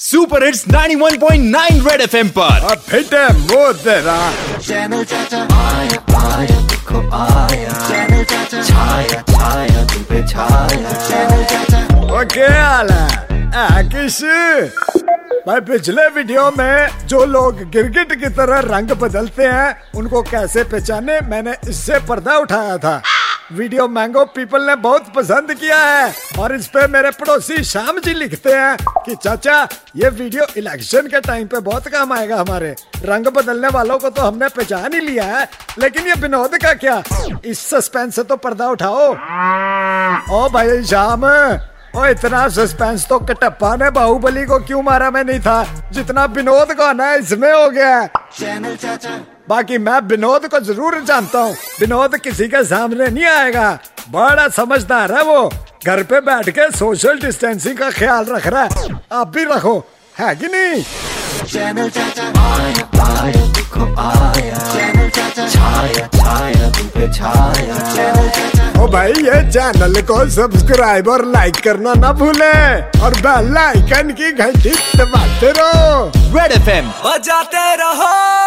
Super hits 91.9 red FM पर। अब fit है वो तेरा चैनल चाचा आया आया देखो आया। चैनल चाचा छाया छाया तुम पे छाया। चैनल चाचा वो क्या हाल है? आ, किस? भाई पिछले वीडियो में जो लोग गिरगिट की तरह रंग बदलते हैं उनको कैसे पहचाने? मैंने इससे पर्दा उठाया था। वीडियो मैंगो पीपल ने बहुत पसंद किया है। और इस पे मेरे पड़ोसी श्याम जी लिखते हैं कि, चाचा, ये वीडियो इलेक्शन के टाइम पे बहुत काम आएगा हमारे। रंग बदलने वालों को तो हमने पहचान ही लिया है, लेकिन ये विनोद का क्या? इस सस्पेंस से तो पर्दा उठाओ। ओ भाई श्याम, ओ, इतना सस्पेंस तो कटप्पा ने बाहुबली को क्यों मारा? मैं नहीं था। जितना विनोद को आना इसमें हो गया चैनल चाचा। बाकी मैं विनोद को ज़रूर जानता हूँ। विनोद किसी के सामने नहीं आएगा। बड़ा समझदार है वो। घर पे बैठ के सोशल डिस्टेंसिंग का ख्याल रख रहा है। आप भी रखो। है कि नहीं? चैनल चाचा आया आया देखो आया चैनल चाचा छाया छाया तुम पे छाया चैनल चाचा ओ भाई ये चैनल को सब्सक्राइब और लाइक करना ना भूले। और बेल आइकन की घंटी दबाते रहो। रेड एफएम बजाते रहो।